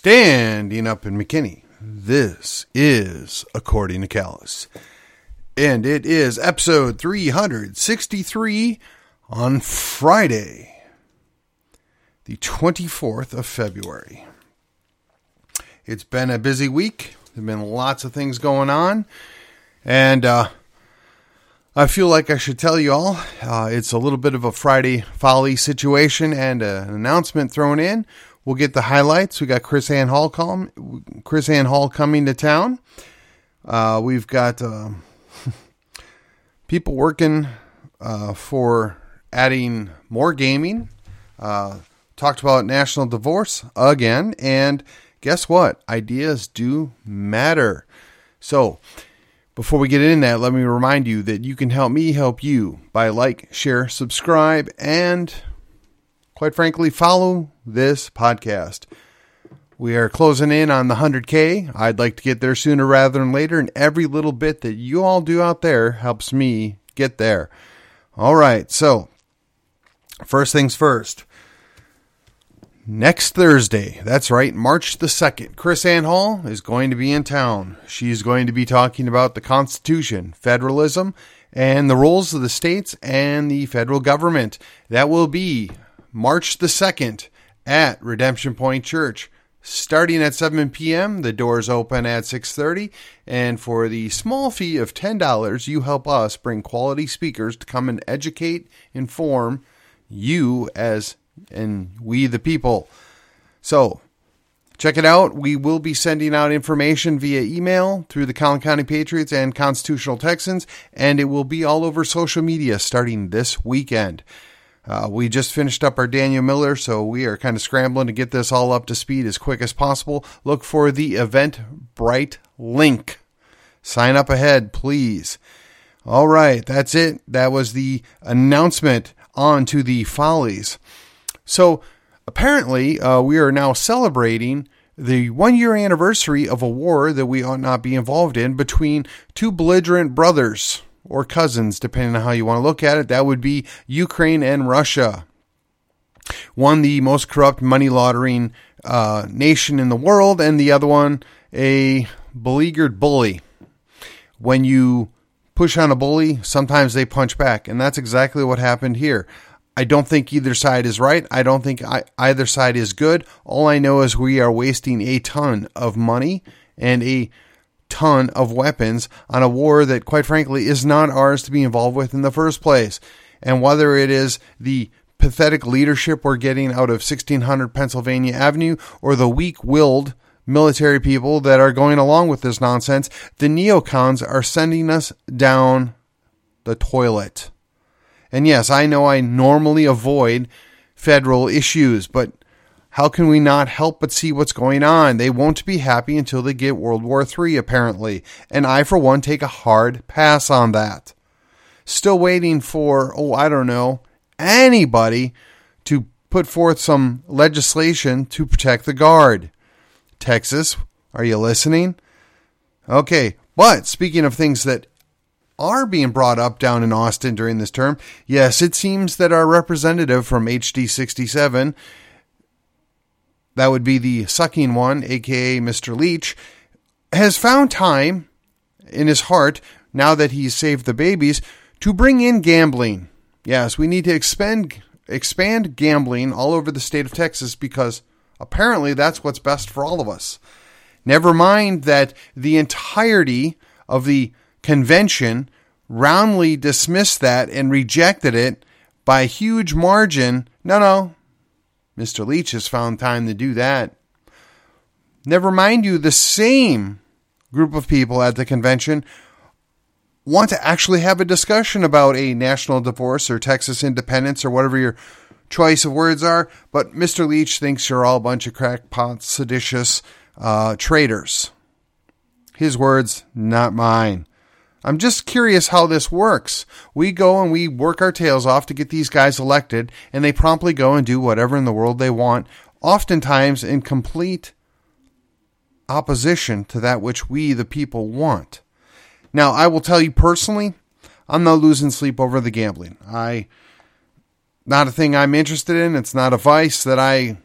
Standing up in McKinney, this is According to Callus. And it is episode 363 on Friday, the 24th of February. It's been a busy week. There have been lots of things going on. And uh, I feel like I should tell you all uh, it's a little bit of a Friday folly situation and uh, an announcement thrown in. We'll get the highlights. We got KrisAnne Hall com- KrisAnne Hall coming to town. Uh, we've got uh, people working uh, for adding more gaming. Uh, talked about national divorce again, and guess what? Ideas do matter. So, before we get into that, let me remind you that you can help me help you by like, share, subscribe, and quite frankly, follow this podcast. We are closing in on the 100K. I'd like to get there sooner rather than later, and every little bit that you all do out there helps me get there. All right, so first things first. Next Thursday, that's right, March the 2nd, KrisAnne Hall is going to be in town. She's going to be talking about the Constitution, federalism, and the roles of the states and the federal government. That will be March the 2nd at Redemption Point Church. Starting at 7 p.m., the doors open at 6:30, and for the small fee of $10, you help us bring quality speakers to come and educate, inform you as and we the people. So, check it out. We will be sending out information via email through the Collin County Patriots and Constitutional Texans, and it will be all over social media starting this weekend. Uh, we just finished up our Daniel Miller, so we are kind of scrambling to get this all up to speed as quick as possible. Look for the Eventbrite link. Sign up ahead, please. All right, that's it. That was the announcement on to the Follies. So apparently, uh, we are now celebrating the one year anniversary of a war that we ought not be involved in between two belligerent brothers or cousins, depending on how you want to look at it. That would be Ukraine and Russia. One, the most corrupt money laundering uh, nation in the world, and the other one, a beleaguered bully. When you push on a bully, sometimes they punch back, and that's exactly what happened here. I don't think either side is right. I don't think I, either side is good. All I know is we are wasting a ton of money and a ton of weapons on a war that, quite frankly, is not ours to be involved with in the first place. And whether it is the pathetic leadership we're getting out of 1600 Pennsylvania Avenue or the weak willed military people that are going along with this nonsense, the neocons are sending us down the toilet. And yes, I know I normally avoid federal issues, but how can we not help but see what's going on? They won't be happy until they get World War III, apparently. And I, for one, take a hard pass on that. Still waiting for, oh, I don't know, anybody to put forth some legislation to protect the Guard. Texas, are you listening? Okay, but speaking of things that are being brought up down in Austin during this term, yes, it seems that our representative from HD 67 that would be the sucking one, aka Mr. Leach, has found time in his heart, now that he's saved the babies, to bring in gambling. Yes, we need to expand expand gambling all over the state of Texas because apparently that's what's best for all of us. Never mind that the entirety of the convention roundly dismissed that and rejected it by a huge margin. No, no, Mr. Leach has found time to do that. Never mind you, the same group of people at the convention want to actually have a discussion about a national divorce or Texas independence or whatever your choice of words are. But Mr. Leach thinks you're all a bunch of crackpots, seditious uh, traitors. His words, not mine. I'm just curious how this works. We go and we work our tails off to get these guys elected, and they promptly go and do whatever in the world they want, oftentimes in complete opposition to that which we, the people, want. Now, I will tell you personally, I'm not losing sleep over the gambling. I not a thing I'm interested in. It's not a vice that I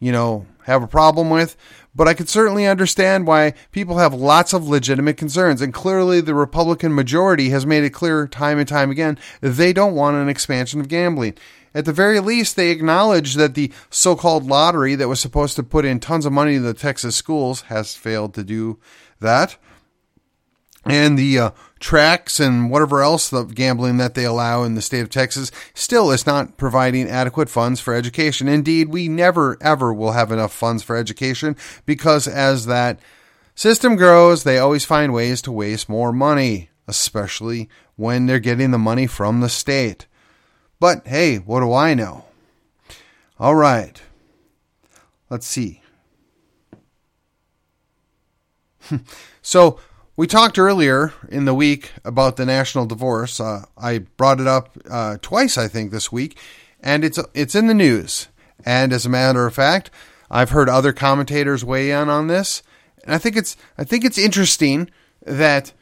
you know, have a problem with, but I could certainly understand why people have lots of legitimate concerns. And clearly, the Republican majority has made it clear time and time again they don't want an expansion of gambling. At the very least, they acknowledge that the so called lottery that was supposed to put in tons of money to the Texas schools has failed to do that. And the uh, tracks and whatever else the gambling that they allow in the state of Texas still is not providing adequate funds for education. Indeed, we never ever will have enough funds for education because as that system grows, they always find ways to waste more money, especially when they're getting the money from the state. But hey, what do I know? All right. Let's see. so, we talked earlier in the week about the national divorce. Uh, I brought it up uh, twice, I think, this week, and it's it's in the news. And as a matter of fact, I've heard other commentators weigh in on this, and I think it's I think it's interesting that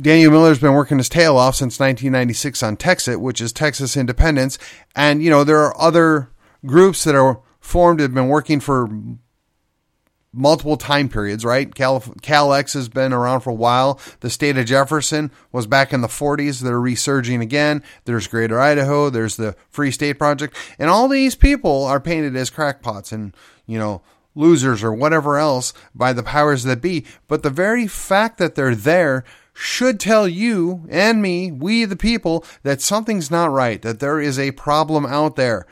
Daniel Miller's been working his tail off since 1996 on Texit, which is Texas Independence, and you know there are other groups that are formed have been working for multiple time periods, right? Cal, CalX has been around for a while. The state of Jefferson was back in the 40s. They're resurging again. There's Greater Idaho. There's the Free State Project. And all these people are painted as crackpots and, you know, losers or whatever else by the powers that be. But the very fact that they're there should tell you and me, we the people, that something's not right, that there is a problem out there.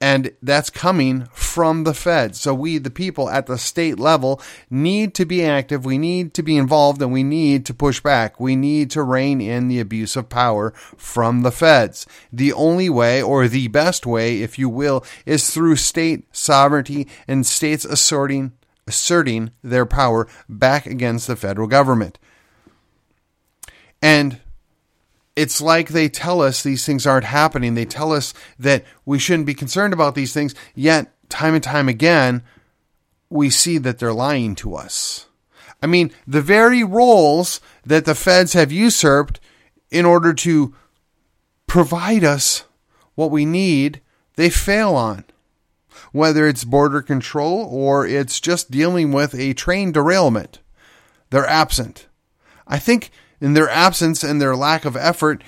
And that's coming from the Fed. So we, the people at the state level, need to be active. We need to be involved and we need to push back. We need to rein in the abuse of power from the Feds. The only way, or the best way, if you will, is through state sovereignty and states asserting, asserting their power back against the federal government. And it's like they tell us these things aren't happening. They tell us that we shouldn't be concerned about these things, yet, time and time again, we see that they're lying to us. I mean, the very roles that the feds have usurped in order to provide us what we need, they fail on. Whether it's border control or it's just dealing with a train derailment, they're absent. I think in their absence and their lack of effort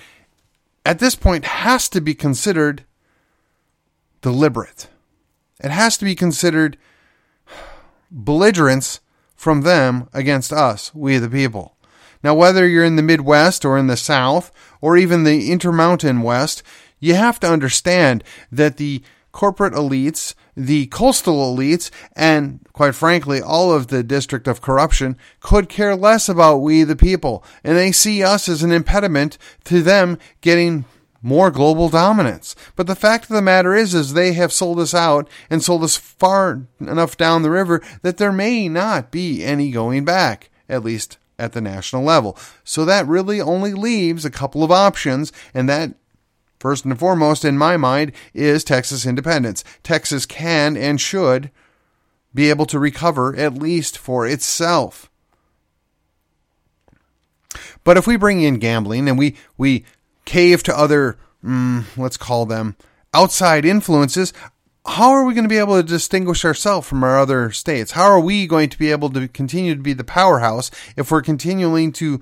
at this point has to be considered deliberate. It has to be considered belligerence from them against us, we the people. Now, whether you're in the Midwest or in the South or even the Intermountain West, you have to understand that the corporate elites the coastal elites, and quite frankly, all of the district of corruption could care less about we the people, and they see us as an impediment to them getting more global dominance. But the fact of the matter is, is they have sold us out and sold us far enough down the river that there may not be any going back, at least at the national level. So that really only leaves a couple of options, and that First and foremost, in my mind, is Texas independence. Texas can and should be able to recover at least for itself. But if we bring in gambling and we, we cave to other, mm, let's call them outside influences, how are we going to be able to distinguish ourselves from our other states? How are we going to be able to continue to be the powerhouse if we're continuing to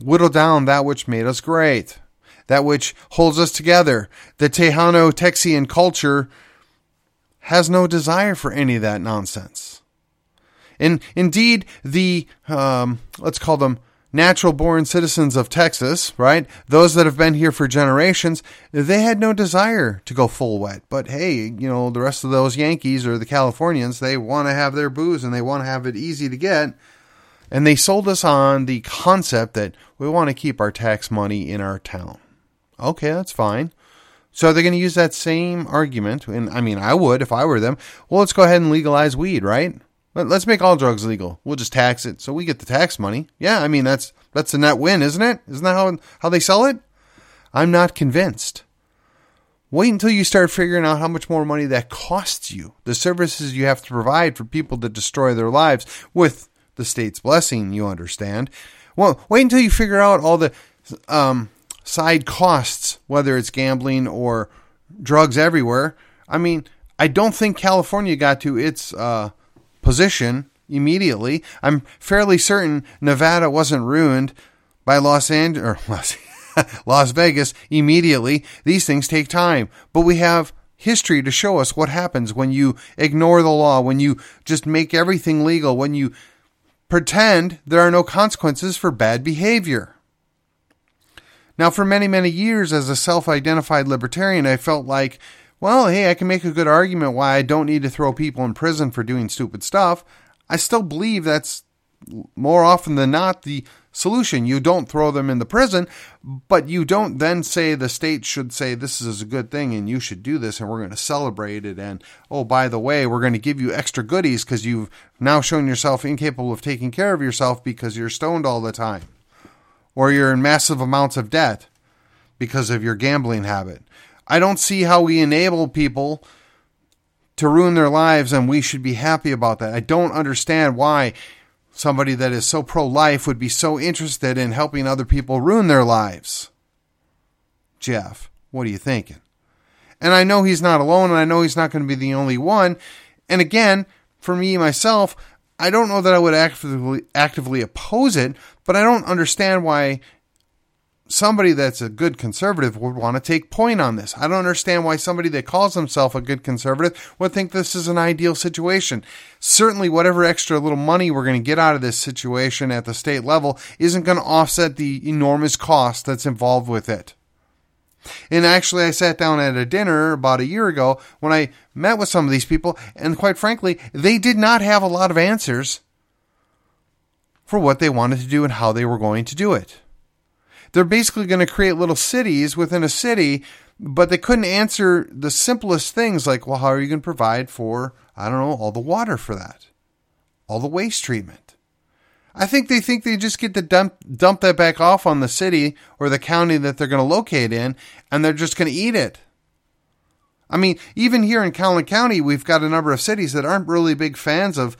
whittle down that which made us great? That which holds us together. The Tejano Texian culture has no desire for any of that nonsense. And indeed, the, um, let's call them natural born citizens of Texas, right? Those that have been here for generations, they had no desire to go full wet. But hey, you know, the rest of those Yankees or the Californians, they want to have their booze and they want to have it easy to get. And they sold us on the concept that we want to keep our tax money in our town. Okay, that's fine. So they're going to use that same argument, and I mean, I would if I were them. Well, let's go ahead and legalize weed, right? Let's make all drugs legal. We'll just tax it, so we get the tax money. Yeah, I mean that's that's a net win, isn't it? Isn't that how how they sell it? I'm not convinced. Wait until you start figuring out how much more money that costs you. The services you have to provide for people to destroy their lives with the state's blessing, you understand. Well, wait until you figure out all the um, side costs, whether it's gambling or drugs everywhere. I mean, I don't think California got to its uh, position immediately. I'm fairly certain Nevada wasn't ruined by Los Angeles or Las Vegas immediately. These things take time, but we have history to show us what happens when you ignore the law, when you just make everything legal, when you pretend there are no consequences for bad behavior. Now, for many, many years as a self identified libertarian, I felt like, well, hey, I can make a good argument why I don't need to throw people in prison for doing stupid stuff. I still believe that's more often than not the solution. You don't throw them in the prison, but you don't then say the state should say this is a good thing and you should do this and we're going to celebrate it. And oh, by the way, we're going to give you extra goodies because you've now shown yourself incapable of taking care of yourself because you're stoned all the time or you're in massive amounts of debt because of your gambling habit. I don't see how we enable people to ruin their lives and we should be happy about that. I don't understand why somebody that is so pro life would be so interested in helping other people ruin their lives. Jeff, what are you thinking? And I know he's not alone, and I know he's not going to be the only one. And again, for me myself, I don't know that I would actively actively oppose it, but I don't understand why somebody that's a good conservative would want to take point on this. I don't understand why somebody that calls himself a good conservative would think this is an ideal situation. Certainly, whatever extra little money we're going to get out of this situation at the state level isn't going to offset the enormous cost that's involved with it. And actually, I sat down at a dinner about a year ago when I met with some of these people, and quite frankly, they did not have a lot of answers for what they wanted to do and how they were going to do it they're basically going to create little cities within a city, but they couldn't answer the simplest things like, well, how are you going to provide for, I don't know, all the water for that, all the waste treatment? I think they think they just get to dump, dump that back off on the city or the county that they're going to locate in, and they're just going to eat it. I mean, even here in Collin County, we've got a number of cities that aren't really big fans of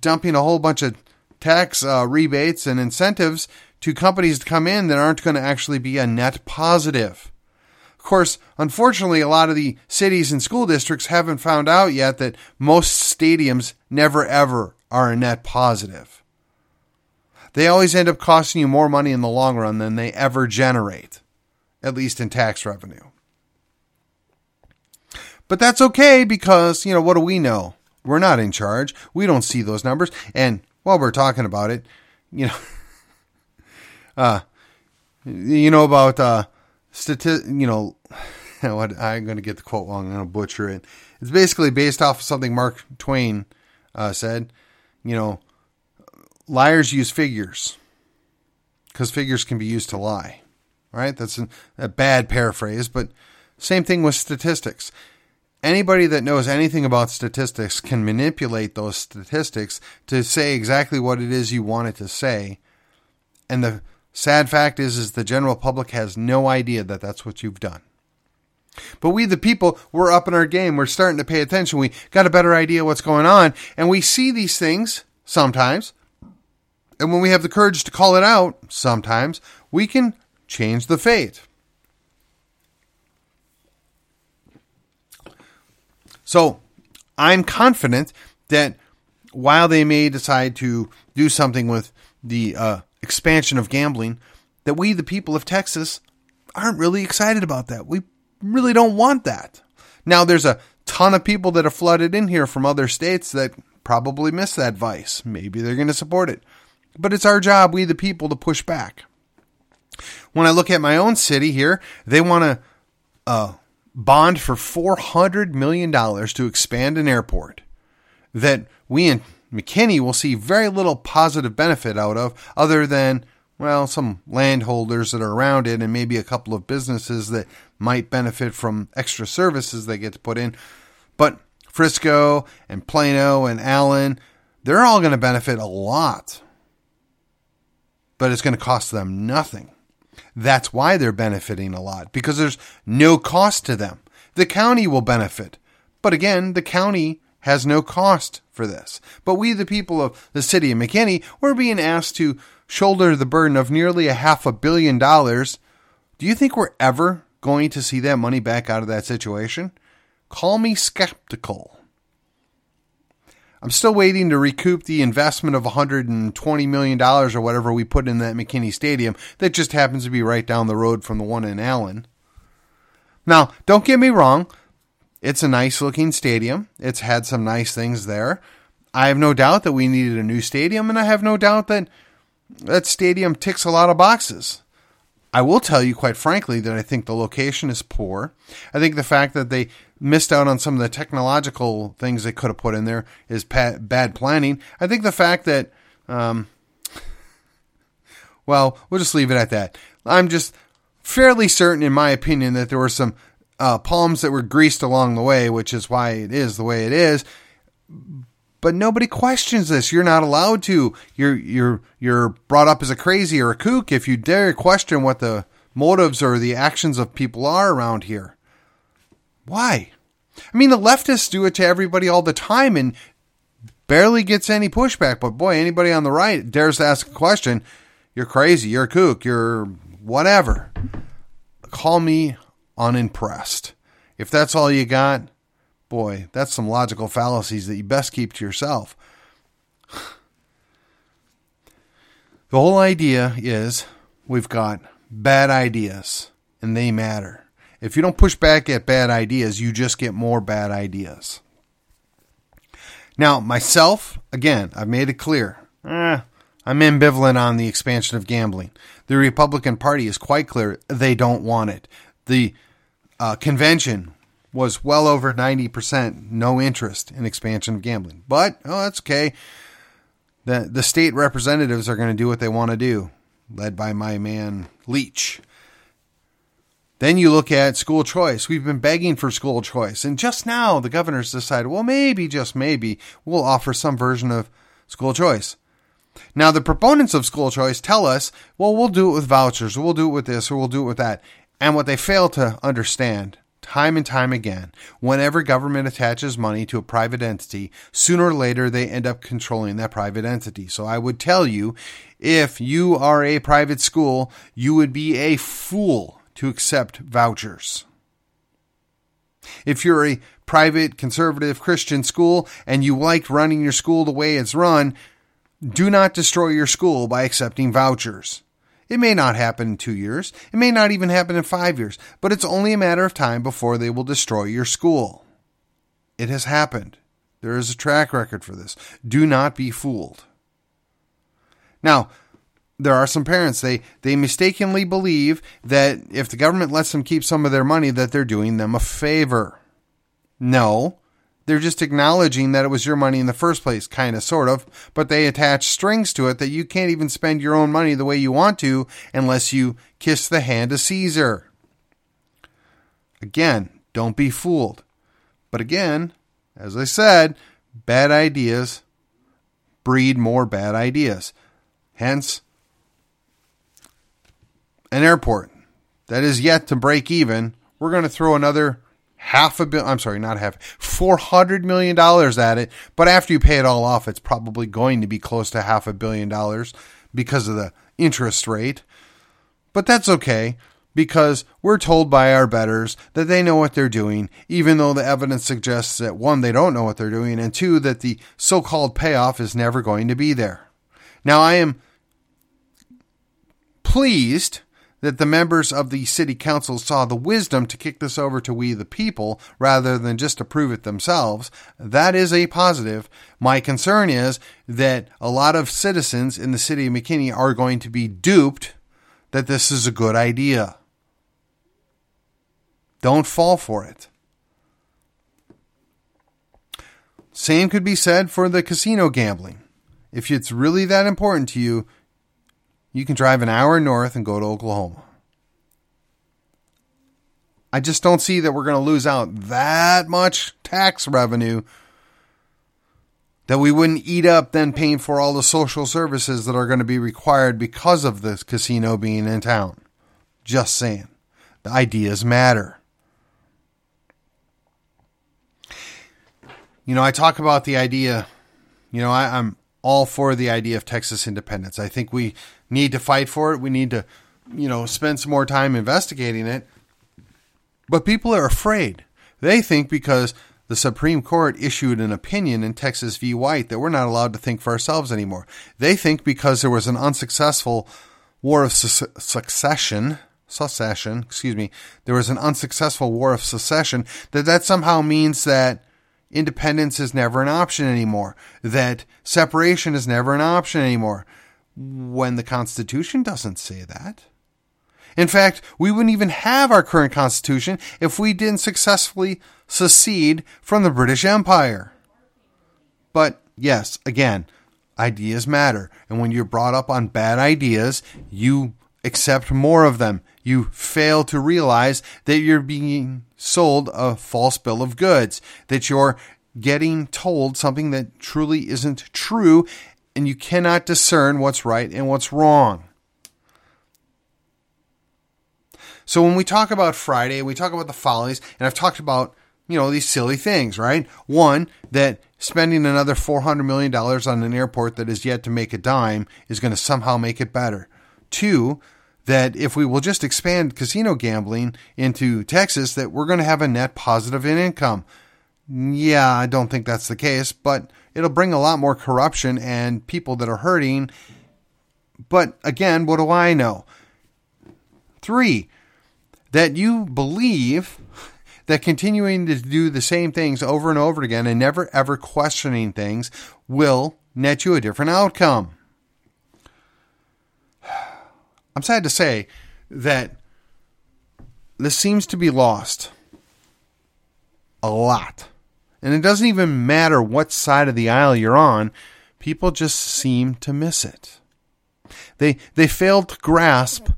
dumping a whole bunch of tax uh, rebates and incentives to companies to come in that aren't going to actually be a net positive. Of course, unfortunately, a lot of the cities and school districts haven't found out yet that most stadiums never ever are a net positive. They always end up costing you more money in the long run than they ever generate, at least in tax revenue. But that's okay because, you know, what do we know? We're not in charge. We don't see those numbers. And while we're talking about it, you know, uh, you know about uh, stati- you know, what I'm going to get the quote wrong. I'm going to butcher it. It's basically based off of something Mark Twain uh, said. You know, liars use figures because figures can be used to lie. Right? That's a, a bad paraphrase, but same thing with statistics. Anybody that knows anything about statistics can manipulate those statistics to say exactly what it is you want it to say. And the Sad fact is, is the general public has no idea that that's what you've done. But we, the people, we're up in our game. We're starting to pay attention. We got a better idea what's going on, and we see these things sometimes. And when we have the courage to call it out, sometimes we can change the fate. So I'm confident that while they may decide to do something with the uh, expansion of gambling that we, the people of Texas, aren't really excited about that. We really don't want that. Now, there's a ton of people that have flooded in here from other states that probably miss that vice. Maybe they're going to support it. But it's our job, we the people, to push back. When I look at my own city here, they want to uh, bond for $400 million to expand an airport that we in McKinney will see very little positive benefit out of other than, well, some landholders that are around it and maybe a couple of businesses that might benefit from extra services they get to put in. But Frisco and Plano and Allen, they're all going to benefit a lot. But it's going to cost them nothing. That's why they're benefiting a lot because there's no cost to them. The county will benefit. But again, the county has no cost for this. But we, the people of the city of McKinney, we're being asked to shoulder the burden of nearly a half a billion dollars. Do you think we're ever going to see that money back out of that situation? Call me skeptical. I'm still waiting to recoup the investment of $120 million or whatever we put in that McKinney Stadium that just happens to be right down the road from the one in Allen. Now, don't get me wrong, it's a nice looking stadium. It's had some nice things there. I have no doubt that we needed a new stadium, and I have no doubt that that stadium ticks a lot of boxes. I will tell you, quite frankly, that I think the location is poor. I think the fact that they missed out on some of the technological things they could have put in there is bad planning. I think the fact that, um, well, we'll just leave it at that. I'm just fairly certain, in my opinion, that there were some uh, palms that were greased along the way, which is why it is the way it is. But nobody questions this. You're not allowed to. You're you're you're brought up as a crazy or a kook if you dare question what the motives or the actions of people are around here. Why? I mean, the leftists do it to everybody all the time and barely gets any pushback. But boy, anybody on the right dares to ask a question, you're crazy, you're a kook, you're whatever. Call me unimpressed. If that's all you got, boy, that's some logical fallacies that you best keep to yourself. The whole idea is we've got bad ideas and they matter. If you don't push back at bad ideas, you just get more bad ideas. Now, myself, again, I've made it clear. Eh, I'm ambivalent on the expansion of gambling. The Republican Party is quite clear they don't want it. The uh, convention was well over 90% no interest in expansion of gambling. But, oh, that's okay. The, the state representatives are going to do what they want to do, led by my man Leach. Then you look at school choice. We've been begging for school choice. And just now, the governor's decided, well, maybe, just maybe, we'll offer some version of school choice. Now, the proponents of school choice tell us, well, we'll do it with vouchers, or we'll do it with this, or we'll do it with that. And what they fail to understand, time and time again, whenever government attaches money to a private entity, sooner or later they end up controlling that private entity. So I would tell you, if you are a private school, you would be a fool to accept vouchers. If you're a private conservative Christian school and you like running your school the way it's run, do not destroy your school by accepting vouchers. It may not happen in two years, it may not even happen in five years, but it's only a matter of time before they will destroy your school. It has happened. There is a track record for this. Do not be fooled. Now, there are some parents they they mistakenly believe that if the government lets them keep some of their money that they're doing them a favor. No, they're just acknowledging that it was your money in the first place, kind of sort of, but they attach strings to it that you can't even spend your own money the way you want to unless you kiss the hand of Caesar. Again, don't be fooled. But again, as I said, bad ideas breed more bad ideas. Hence, an airport that is yet to break even, we're going to throw another half a bill. I'm sorry, not half, four hundred million dollars at it. But after you pay it all off, it's probably going to be close to half a billion dollars because of the interest rate. But that's okay because we're told by our betters that they know what they're doing, even though the evidence suggests that one, they don't know what they're doing, and two, that the so called payoff is never going to be there. Now, I am pleased that the members of the city council saw the wisdom to kick this over to we the people rather than just approve it themselves. That is a positive. My concern is that a lot of citizens in the city of McKinney are going to be duped that this is a good idea. Don't fall for it. Same could be said for the casino gambling. If it's really that important to you, you can drive an hour north and go to Oklahoma. I just don't see that we're going to lose out that much tax revenue that we wouldn't eat up then paying for all the social services that are going to be required because of this casino being in town. Just saying. The ideas matter. You know, I talk about the idea, you know, I, am all for the idea of Texas independence. I think we need to fight for it. We need to, you know, spend some more time investigating it. But people are afraid. They think because the Supreme Court issued an opinion in Texas v. White that we're not allowed to think for ourselves anymore. They think because there was an unsuccessful war of su- succession, secession, excuse me, there was an unsuccessful war of secession, that that somehow means that independence is never an option anymore, that separation is never an option anymore, when the Constitution doesn't say that. In fact, we wouldn't even have our current Constitution if we didn't successfully secede from the British Empire. But yes, again, ideas matter. And when you're brought up on bad ideas, you accept more of them. You fail to realize that you're being sold a false bill of goods, that you're getting told something that truly isn't true, and you cannot discern what's right and what's wrong. So when we talk about Friday, we talk about the follies, and I've talked about, you know, these silly things, right? One, that spending another $400 million on an airport that is yet to make a dime is going to somehow make it better. Two, that if we will just expand casino gambling into Texas, that we're going to have a net positive in income. Yeah, I don't think that's the case, but it'll bring a lot more corruption and people that are hurting. But again, what do I know? Three, that you believe that continuing to do the same things over and over again and never ever questioning things will net you a different outcome. I'm sad to say that this seems to be lost a lot. And it doesn't even matter what side of the aisle you're on, people just seem to miss it. They they fail to grasp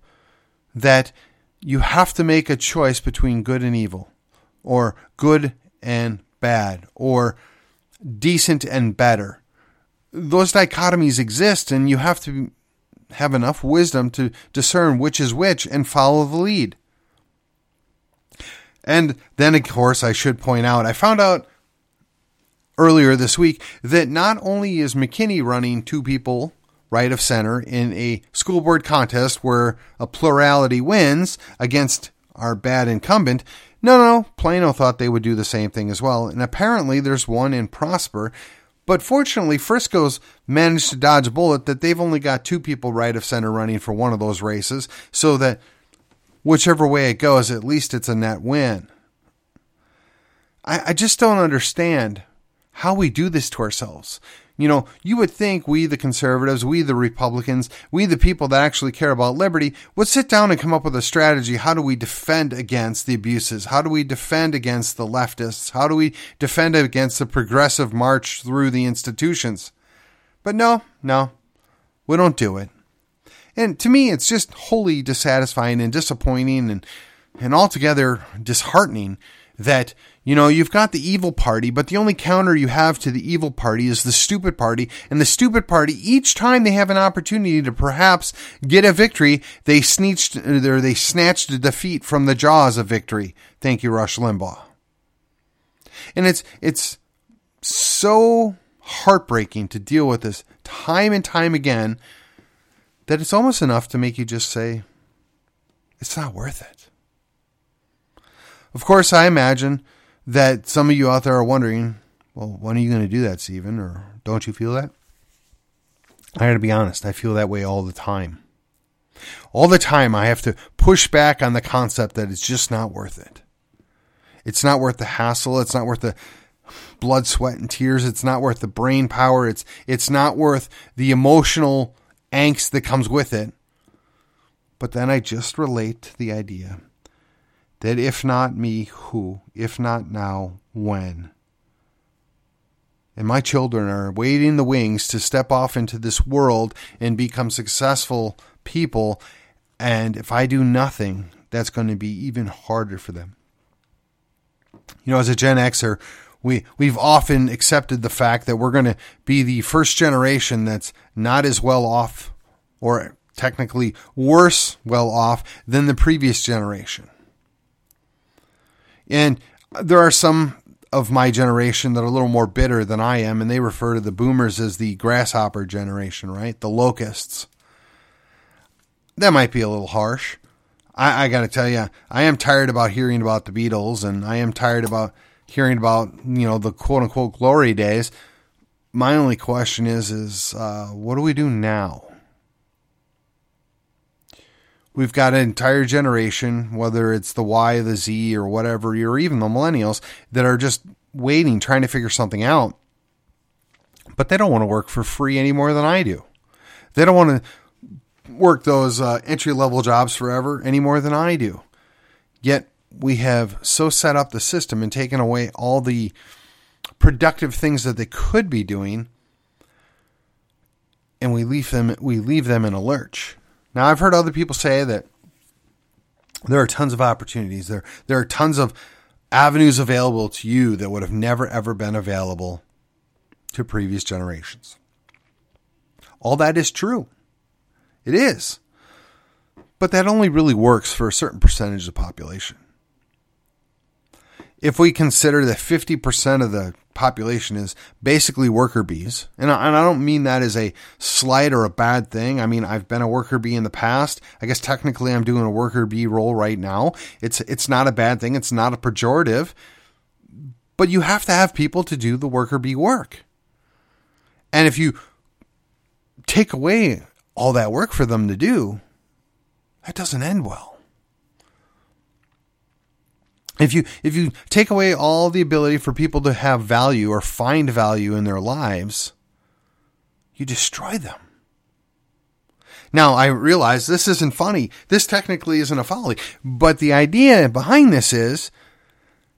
that you have to make a choice between good and evil, or good and bad, or decent and better. Those dichotomies exist, and you have to have enough wisdom to discern which is which and follow the lead. And then, of course, I should point out, I found out earlier this week that not only is McKinney running two people right of center in a school board contest where a plurality wins against our bad incumbent. No, no, Plano thought they would do the same thing as well. And apparently there's one in Prosper. But fortunately, Frisco's managed to dodge a bullet that they've only got two people right of center running for one of those races, so that whichever way it goes, at least it's a net win. I, I just don't understand how we do this to ourselves. You know, you would think we, the conservatives, we, the Republicans, we, the people that actually care about liberty, would sit down and come up with a strategy. How do we defend against the abuses? How do we defend against the leftists? How do we defend against the progressive march through the institutions? But no, no, we don't do it. And to me, it's just wholly dissatisfying and disappointing and, and altogether disheartening that you know, you've got the evil party, but the only counter you have to the evil party is the stupid party. And the stupid party, each time they have an opportunity to perhaps get a victory, they sneached or they snatched a defeat from the jaws of victory. Thank you, Rush Limbaugh. And it's it's so heartbreaking to deal with this time and time again that it's almost enough to make you just say, it's not worth it. Of course, I imagine that some of you out there are wondering, well, when are you going to do that, Stephen? Or don't you feel that? I got to be honest, I feel that way all the time. All the time, I have to push back on the concept that it's just not worth it. It's not worth the hassle. It's not worth the blood, sweat, and tears. It's not worth the brain power. It's it's not worth the emotional angst that comes with it. But then I just relate to the idea that if not me, who? If not now, when? And my children are waiting the wings to step off into this world and become successful people. And if I do nothing, that's going to be even harder for them. You know, as a Gen Xer, we, we've often accepted the fact that we're going to be the first generation that's not as well off or technically worse well off than the previous generation. And there are some of my generation that are a little more bitter than I am, and they refer to the boomers as the grasshopper generation, right? The locusts. That might be a little harsh. I, I got to tell you, I am tired about hearing about the Beatles, and I am tired about hearing about you know the quote unquote glory days. My only question is, is uh, what do we do now? We've got an entire generation, whether it's the Y, the Z, or whatever, or even the millennials, that are just waiting, trying to figure something out. But they don't want to work for free any more than I do. They don't want to work those uh, entry level jobs forever any more than I do. Yet we have so set up the system and taken away all the productive things that they could be doing, and we leave them we leave them in a lurch. Now, I've heard other people say that there are tons of opportunities. There, there are tons of avenues available to you that would have never, ever been available to previous generations. All that is true. It is. But that only really works for a certain percentage of the population if we consider that 50% of the population is basically worker bees, and I, and I don't mean that as a slight or a bad thing. I mean, I've been a worker bee in the past. I guess technically I'm doing a worker bee role right now. It's, it's not a bad thing. It's not a pejorative, but you have to have people to do the worker bee work. And if you take away all that work for them to do, that doesn't end well if you if you take away all the ability for people to have value or find value in their lives, you destroy them. Now, I realize this isn't funny. This technically isn't a folly, but the idea behind this is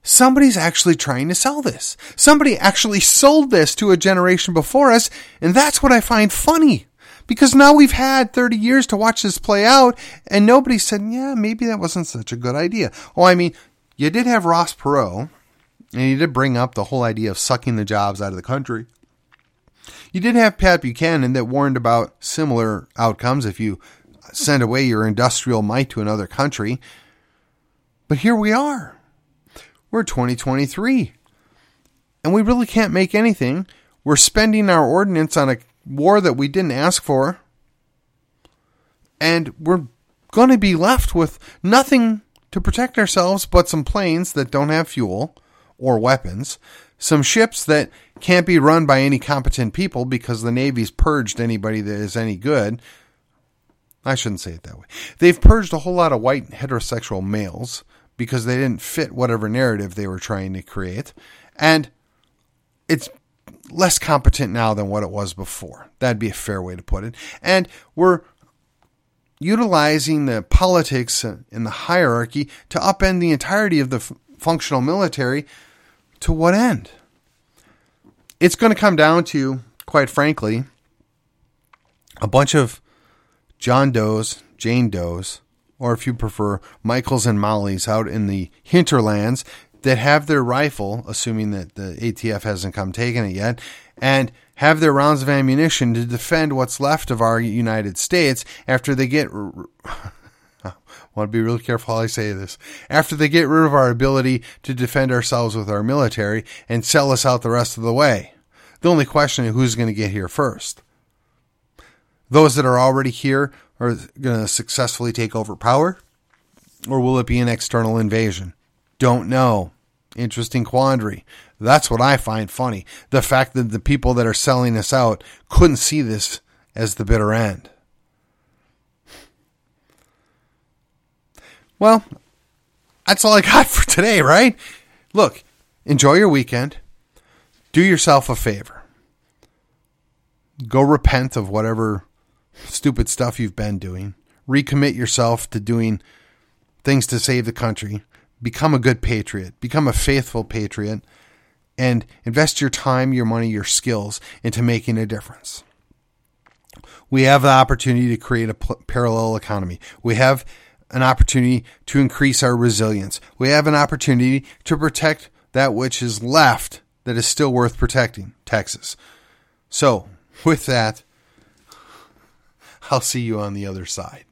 somebody's actually trying to sell this. Somebody actually sold this to a generation before us, and that's what I find funny. Because now we've had 30 years to watch this play out, and nobody said, yeah, maybe that wasn't such a good idea. Oh, I mean, you did have Ross Perot, and he did bring up the whole idea of sucking the jobs out of the country. You did have Pat Buchanan that warned about similar outcomes if you send away your industrial might to another country. But here we are. We're 2023. And we really can't make anything. We're spending our ordinance on a war that we didn't ask for. And we're going to be left with nothing to protect ourselves but some planes that don't have fuel or weapons, some ships that can't be run by any competent people because the Navy's purged anybody that is any good. I shouldn't say it that way. They've purged a whole lot of white heterosexual males because they didn't fit whatever narrative they were trying to create. And it's less competent now than what it was before. That'd be a fair way to put it. And we're utilizing the politics and the hierarchy to upend the entirety of the f- functional military to what end? It's going to come down to, quite frankly, a bunch of John Does, Jane Does, or if you prefer, Michaels and Molly's out in the hinterlands that have their rifle, assuming that the ATF hasn't come taking it yet, and have their rounds of ammunition to defend what's left of our United States after they get. Want to be really careful how I say this. After they get rid of our ability to defend ourselves with our military and sell us out the rest of the way. The only question is who's going to get here first. Those that are already here are going to successfully take over power, or will it be an external invasion? Don't know. Interesting quandary. That's what I find funny. The fact that the people that are selling this out couldn't see this as the bitter end. Well, that's all I got for today, right? Look, enjoy your weekend. Do yourself a favor. Go repent of whatever stupid stuff you've been doing. Recommit yourself to doing things to save the country. Become a good patriot. Become a faithful patriot and invest your time, your money, your skills into making a difference. We have the opportunity to create a parallel economy. We have an opportunity to increase our resilience. We have an opportunity to protect that which is left that is still worth protecting, Texas. So, with that, I'll see you on the other side.